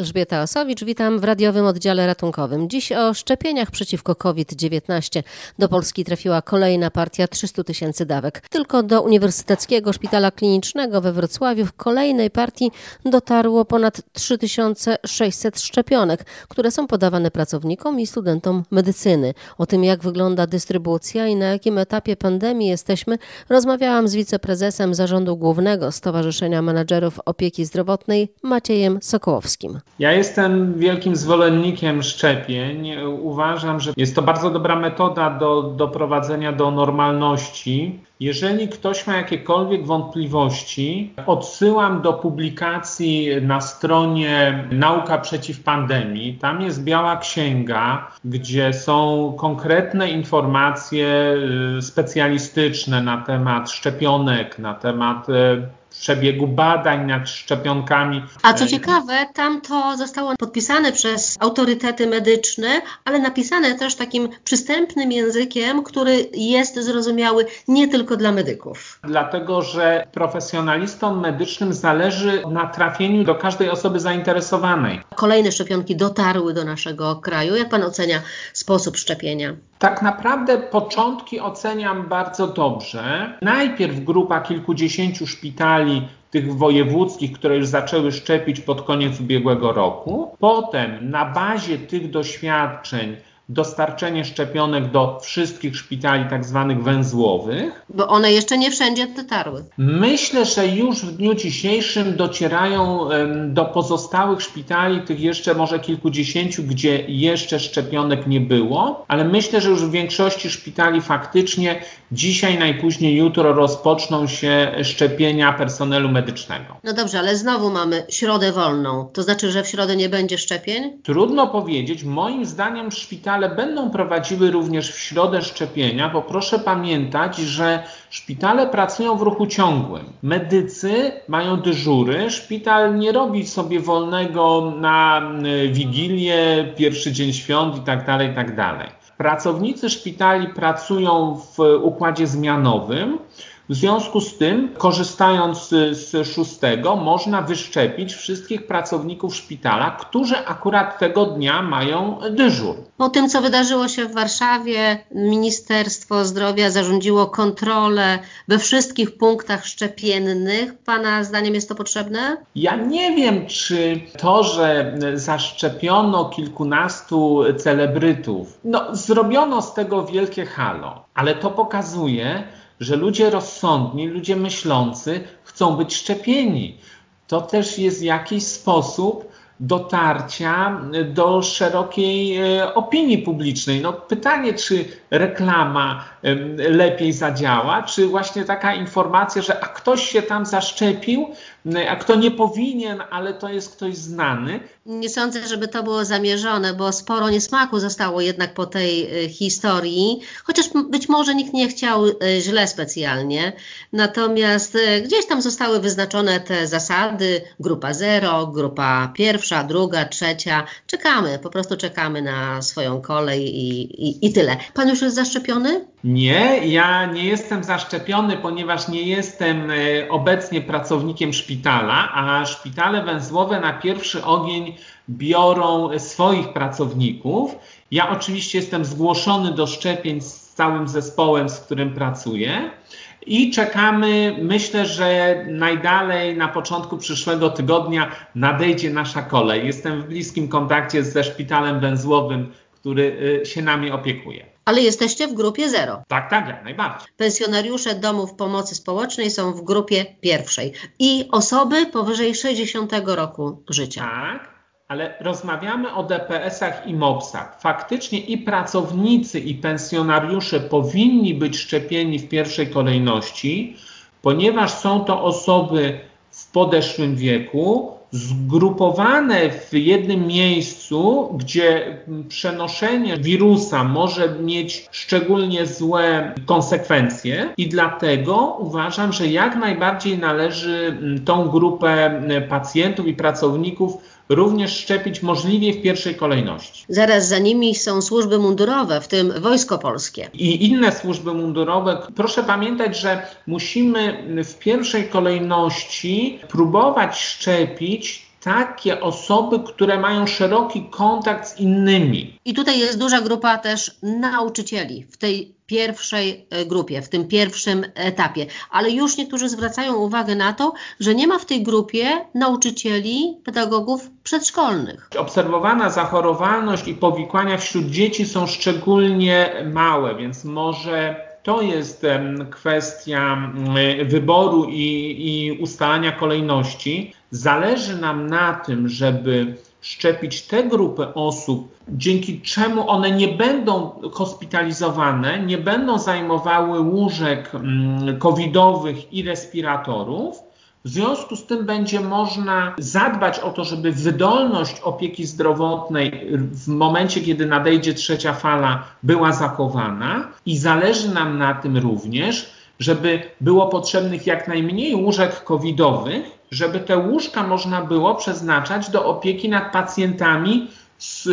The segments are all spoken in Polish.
Elżbieta Osowicz, witam w radiowym oddziale ratunkowym. Dziś o szczepieniach przeciwko COVID-19. Do Polski trafiła kolejna partia 300 tysięcy dawek. Tylko do Uniwersyteckiego Szpitala Klinicznego we Wrocławiu w kolejnej partii dotarło ponad 3600 szczepionek, które są podawane pracownikom i studentom medycyny. O tym, jak wygląda dystrybucja i na jakim etapie pandemii jesteśmy, rozmawiałam z wiceprezesem Zarządu Głównego Stowarzyszenia Menadżerów Opieki Zdrowotnej Maciejem Sokołowskim. Ja jestem wielkim zwolennikiem szczepień. Uważam, że jest to bardzo dobra metoda do doprowadzenia do normalności. Jeżeli ktoś ma jakiekolwiek wątpliwości, odsyłam do publikacji na stronie Nauka przeciw pandemii. Tam jest biała księga, gdzie są konkretne informacje y, specjalistyczne na temat szczepionek, na temat y, przebiegu badań nad szczepionkami. A co ciekawe, tam to zostało podpisane przez autorytety medyczne, ale napisane też takim przystępnym językiem, który jest zrozumiały nie tylko dla medyków. Dlatego, że profesjonalistom medycznym zależy na trafieniu do każdej osoby zainteresowanej. Kolejne szczepionki dotarły do naszego kraju. Jak pan ocenia sposób szczepienia? Tak naprawdę początki oceniam bardzo dobrze. Najpierw grupa kilkudziesięciu szpitali tych wojewódzkich, które już zaczęły szczepić pod koniec ubiegłego roku. Potem na bazie tych doświadczeń dostarczenie szczepionek do wszystkich szpitali tak zwanych węzłowych. Bo one jeszcze nie wszędzie dotarły. Myślę, że już w dniu dzisiejszym docierają do pozostałych szpitali, tych jeszcze może kilkudziesięciu, gdzie jeszcze szczepionek nie było, ale myślę, że już w większości szpitali faktycznie dzisiaj, najpóźniej jutro rozpoczną się szczepienia personelu medycznego. No dobrze, ale znowu mamy środę wolną. To znaczy, że w środę nie będzie szczepień? Trudno powiedzieć. Moim zdaniem szpitale szpitale będą prowadziły również w środę szczepienia, bo proszę pamiętać, że szpitale pracują w ruchu ciągłym. Medycy mają dyżury, szpital nie robi sobie wolnego na wigilię, pierwszy dzień świąt itd. Tak itd. Tak Pracownicy szpitali pracują w układzie zmianowym. W związku z tym, korzystając z szóstego, można wyszczepić wszystkich pracowników szpitala, którzy akurat tego dnia mają dyżur. Po tym, co wydarzyło się w Warszawie, Ministerstwo Zdrowia zarządziło kontrolę we wszystkich punktach szczepiennych. Pana zdaniem jest to potrzebne? Ja nie wiem, czy to, że zaszczepiono kilkunastu celebrytów, no, zrobiono z tego wielkie halo, ale to pokazuje, że ludzie rozsądni, ludzie myślący chcą być szczepieni. To też jest jakiś sposób dotarcia do szerokiej e, opinii publicznej. No pytanie, czy reklama lepiej zadziała, czy właśnie taka informacja, że a ktoś się tam zaszczepił, a kto nie powinien, ale to jest ktoś znany. Nie sądzę, żeby to było zamierzone, bo sporo niesmaku zostało jednak po tej e, historii, chociaż być może nikt nie chciał e, źle specjalnie. Natomiast gdzieś tam zostały wyznaczone te zasady, grupa zero, grupa pierwsza, druga, trzecia. Czekamy, po prostu czekamy na swoją kolej i, i, i tyle. Pan już jest zaszczepiony? Nie, ja nie jestem zaszczepiony, ponieważ nie jestem e, obecnie pracownikiem szpitala, a szpitale węzłowe na pierwszy ogień biorą swoich pracowników. Ja oczywiście jestem zgłoszony do szczepień z całym zespołem, z którym pracuję. I czekamy, myślę, że najdalej na początku przyszłego tygodnia nadejdzie nasza kolej. Jestem w bliskim kontakcie ze szpitalem węzłowym, który y, się nami opiekuje. Ale jesteście w grupie zero. Tak, tak, jak najbardziej. Pensjonariusze domów pomocy społecznej są w grupie pierwszej i osoby powyżej 60 roku życia. Tak ale rozmawiamy o DPS-ach i MOPS-ach. Faktycznie i pracownicy, i pensjonariusze powinni być szczepieni w pierwszej kolejności, ponieważ są to osoby w podeszłym wieku, zgrupowane w jednym miejscu, gdzie przenoszenie wirusa może mieć szczególnie złe konsekwencje, i dlatego uważam, że jak najbardziej należy tą grupę pacjentów i pracowników również szczepić możliwie w pierwszej kolejności. Zaraz za nimi są służby mundurowe, w tym Wojsko Polskie. I inne służby mundurowe. Proszę pamiętać, że musimy w pierwszej kolejności próbować szczepić takie osoby, które mają szeroki kontakt z innymi. I tutaj jest duża grupa też nauczycieli w tej pierwszej e, grupie, w tym pierwszym etapie. Ale już niektórzy zwracają uwagę na to, że nie ma w tej grupie nauczycieli, pedagogów przedszkolnych. Obserwowana zachorowalność i powikłania wśród dzieci są szczególnie małe, więc może to jest kwestia wyboru i, i ustalania kolejności. Zależy nam na tym, żeby szczepić te grupy osób, dzięki czemu one nie będą hospitalizowane, nie będą zajmowały łóżek covidowych i respiratorów. W związku z tym będzie można zadbać o to, żeby wydolność opieki zdrowotnej w momencie, kiedy nadejdzie trzecia fala, była zachowana i zależy nam na tym również, żeby było potrzebnych jak najmniej łóżek covidowych, żeby te łóżka można było przeznaczać do opieki nad pacjentami z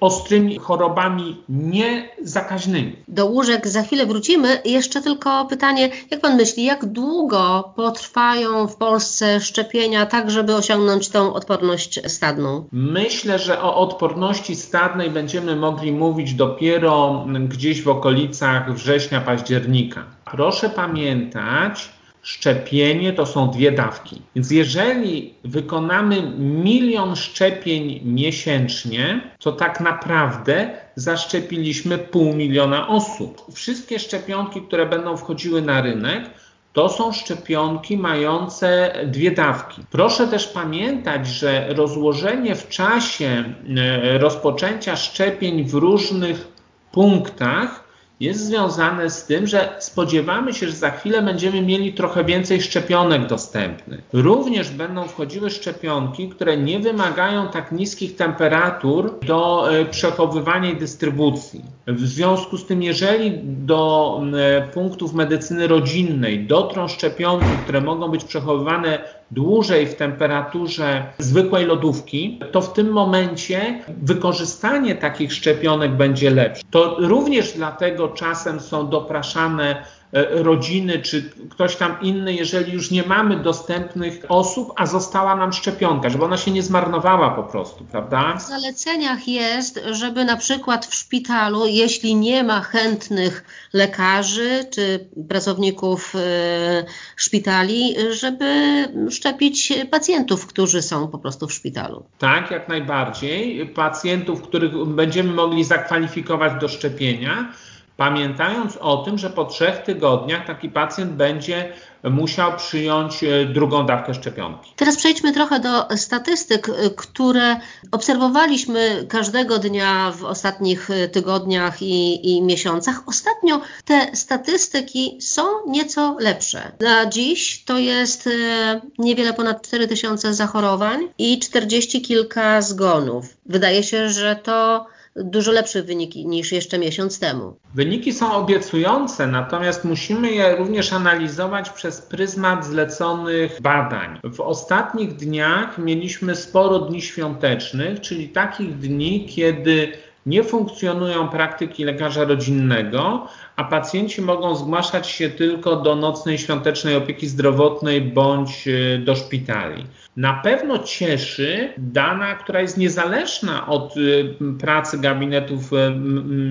ostrymi chorobami niezakaźnymi. Do łóżek za chwilę wrócimy. Jeszcze tylko pytanie, jak pan myśli, jak długo potrwają w Polsce szczepienia, tak żeby osiągnąć tą odporność stadną? Myślę, że o odporności stadnej będziemy mogli mówić dopiero gdzieś w okolicach września, października. Proszę pamiętać, szczepienie to są dwie dawki. Więc jeżeli wykonamy milion szczepień miesięcznie, to tak naprawdę zaszczepiliśmy pół miliona osób. Wszystkie szczepionki, które będą wchodziły na rynek, to są szczepionki mające dwie dawki. Proszę też pamiętać, że rozłożenie w czasie e, rozpoczęcia szczepień w różnych punktach jest związane z tym, że spodziewamy się, że za chwilę będziemy mieli trochę więcej szczepionek dostępnych. Również będą wchodziły szczepionki, które nie wymagają tak niskich temperatur do e, przechowywania i dystrybucji. W związku z tym, jeżeli do e, punktów medycyny rodzinnej dotrą szczepionki, które mogą być przechowywane dłużej w temperaturze zwykłej lodówki, to w tym momencie wykorzystanie takich szczepionek będzie lepsze. To również dlatego czasem są dopraszane rodziny czy ktoś tam inny, jeżeli już nie mamy dostępnych osób, a została nam szczepionka, żeby ona się nie zmarnowała po prostu, prawda? W zaleceniach jest, żeby na przykład w szpitalu, jeśli nie ma chętnych lekarzy czy pracowników e, szpitali, żeby szczepić pacjentów, którzy są po prostu w szpitalu. Tak, jak najbardziej. Pacjentów, których będziemy mogli zakwalifikować do szczepienia pamiętając o tym, że po trzech tygodniach taki pacjent będzie musiał przyjąć e, drugą dawkę szczepionki. Teraz przejdźmy trochę do statystyk, e, które obserwowaliśmy każdego dnia w ostatnich e, tygodniach i, i miesiącach. Ostatnio te statystyki są nieco lepsze. Na dziś to jest niewiele ponad 4000 zachorowań i 40 kilka zgonów. Wydaje się, że to dużo lepsze wyniki niż jeszcze miesiąc temu. Wyniki są obiecujące, natomiast musimy je również analizować przez pryzmat zleconych badań. W ostatnich dniach mieliśmy sporo dni świątecznych, czyli takich dni, kiedy nie funkcjonują praktyki lekarza rodzinnego, a pacjenci mogą zgłaszać się tylko do nocnej świątecznej opieki zdrowotnej bądź e, do szpitali. Na pewno cieszy dana, która jest niezależna od e, pracy gabinetów e,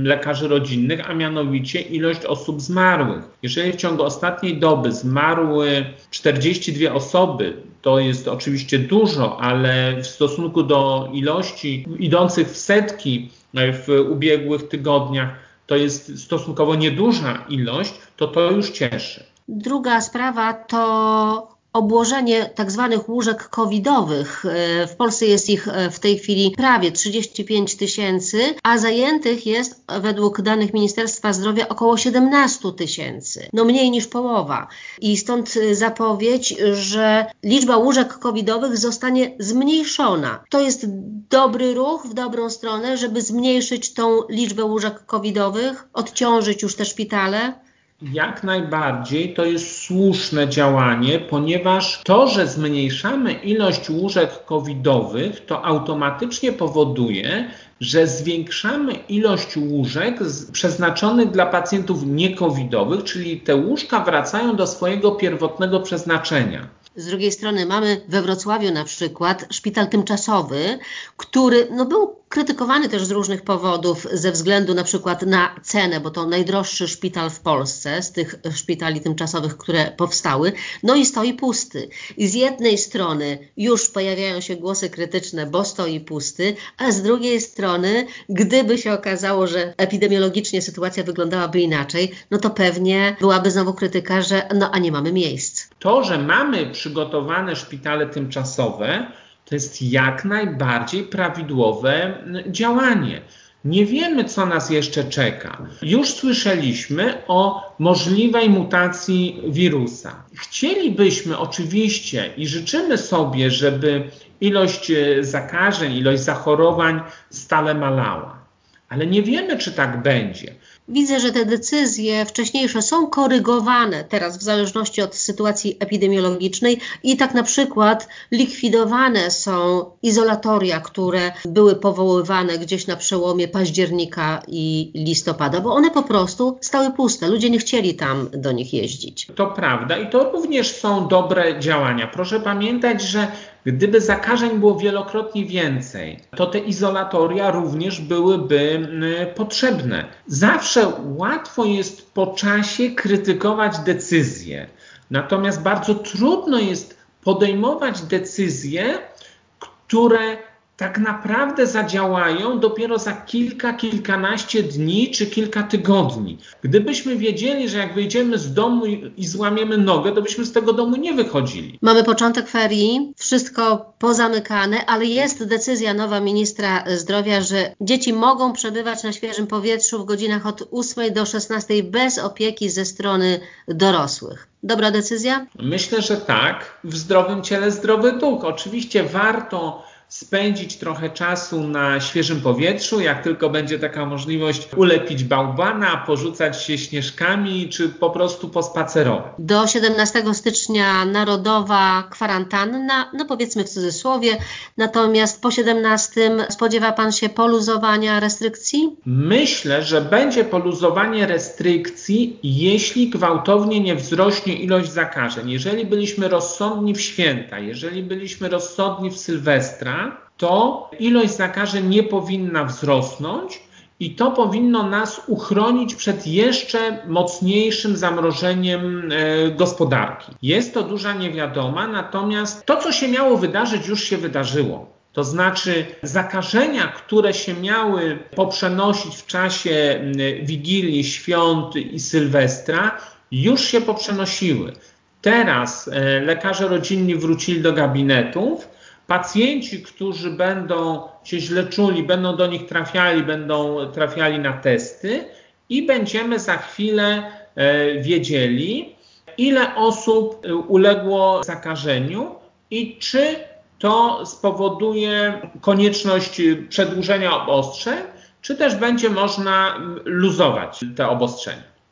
lekarzy rodzinnych, a mianowicie ilość osób zmarłych. Jeżeli w ciągu ostatniej doby zmarły 42 osoby, to jest oczywiście dużo, ale w stosunku do ilości idących w setki w ubiegłych tygodniach to jest stosunkowo nieduża ilość, to to już cieszy. Druga sprawa to obłożenie tak zwanych łóżek covidowych. E, w Polsce jest ich e, w tej chwili prawie 35 tysięcy, a zajętych jest według danych Ministerstwa Zdrowia około 17 tysięcy. No mniej niż połowa. I stąd e, zapowiedź, że liczba łóżek covidowych zostanie zmniejszona. To jest dobry ruch w dobrą stronę, żeby zmniejszyć tą liczbę łóżek covidowych, odciążyć już te szpitale. Jak najbardziej to jest słuszne działanie, ponieważ to, że zmniejszamy ilość łóżek covidowych, to automatycznie powoduje, że zwiększamy ilość łóżek przeznaczonych dla pacjentów niekowidowych, czyli te łóżka wracają do swojego pierwotnego przeznaczenia. Z drugiej strony mamy we Wrocławiu na przykład szpital tymczasowy, który no, był krytykowany też z różnych powodów, ze względu na przykład na cenę, bo to najdroższy szpital w Polsce z tych szpitali tymczasowych, które powstały, no i stoi pusty. I z jednej strony już pojawiają się głosy krytyczne, bo stoi pusty, a z drugiej strony, gdyby się okazało, że epidemiologicznie sytuacja wyglądałaby inaczej, no to pewnie byłaby znowu krytyka, że no a nie mamy miejsc. To, że mamy przygotowane szpitale tymczasowe, to jest jak najbardziej prawidłowe działanie. Nie wiemy, co nas jeszcze czeka. Już słyszeliśmy o możliwej mutacji wirusa. Chcielibyśmy oczywiście i życzymy sobie, żeby ilość e, zakażeń, ilość zachorowań stale malała. Ale nie wiemy, czy tak będzie. Widzę, że te decyzje wcześniejsze są korygowane teraz w zależności od sytuacji epidemiologicznej i tak na przykład likwidowane są izolatoria, które były powoływane gdzieś na przełomie października i listopada, bo one po prostu stały puste. Ludzie nie chcieli tam do nich jeździć. To prawda i to również są dobre działania. Proszę pamiętać, że Gdyby zakażeń było wielokrotnie więcej, to te izolatoria również byłyby potrzebne. Zawsze łatwo jest po czasie krytykować decyzje, natomiast bardzo trudno jest podejmować decyzje, które tak naprawdę zadziałają dopiero za kilka, kilkanaście dni czy kilka tygodni. Gdybyśmy wiedzieli, że jak wyjdziemy z domu i, i, złamiemy nogę, to byśmy z tego domu nie wychodzili. Mamy początek ferii, wszystko pozamykane, ale jest decyzja nowa ministra zdrowia, że dzieci mogą przebywać na świeżym powietrzu w godzinach od 8 do 16 bez opieki ze strony dorosłych. Dobra decyzja? Myślę, że tak. W zdrowym ciele zdrowy duch. Oczywiście warto spędzić trochę czasu na świeżym powietrzu, jak tylko będzie taka możliwość, ulepić bałwana, porzucać się śnieżkami, czy po prostu pospacerować. Do 17 stycznia narodowa kwarantanna, no powiedzmy w cudzysłowie, natomiast po 17 spodziewa Pan się poluzowania restrykcji? Myślę, że będzie poluzowanie restrykcji, jeśli gwałtownie nie wzrośnie ilość zakażeń. Jeżeli byliśmy rozsądni w święta, jeżeli byliśmy rozsądni w Sylwestra, to ilość zakażeń nie powinna wzrosnąć i to powinno nas uchronić przed jeszcze mocniejszym zamrożeniem e, gospodarki. Jest to duża niewiadoma, natomiast to, co się miało wydarzyć, już się wydarzyło. To znaczy, zakażenia, które się miały poprzenosić w czasie Wigilii, Świąt i Sylwestra, już się poprzenosiły. Teraz e, lekarze rodzinni wrócili do gabinetów Pacjenci, którzy będą się źle czuli, będą do nich trafiali, będą trafiali na testy i będziemy za chwilę e, wiedzieli, ile osób e, uległo zakażeniu i czy to spowoduje konieczność przedłużenia obostrzeń, czy też będzie można luzować te obostrzenia.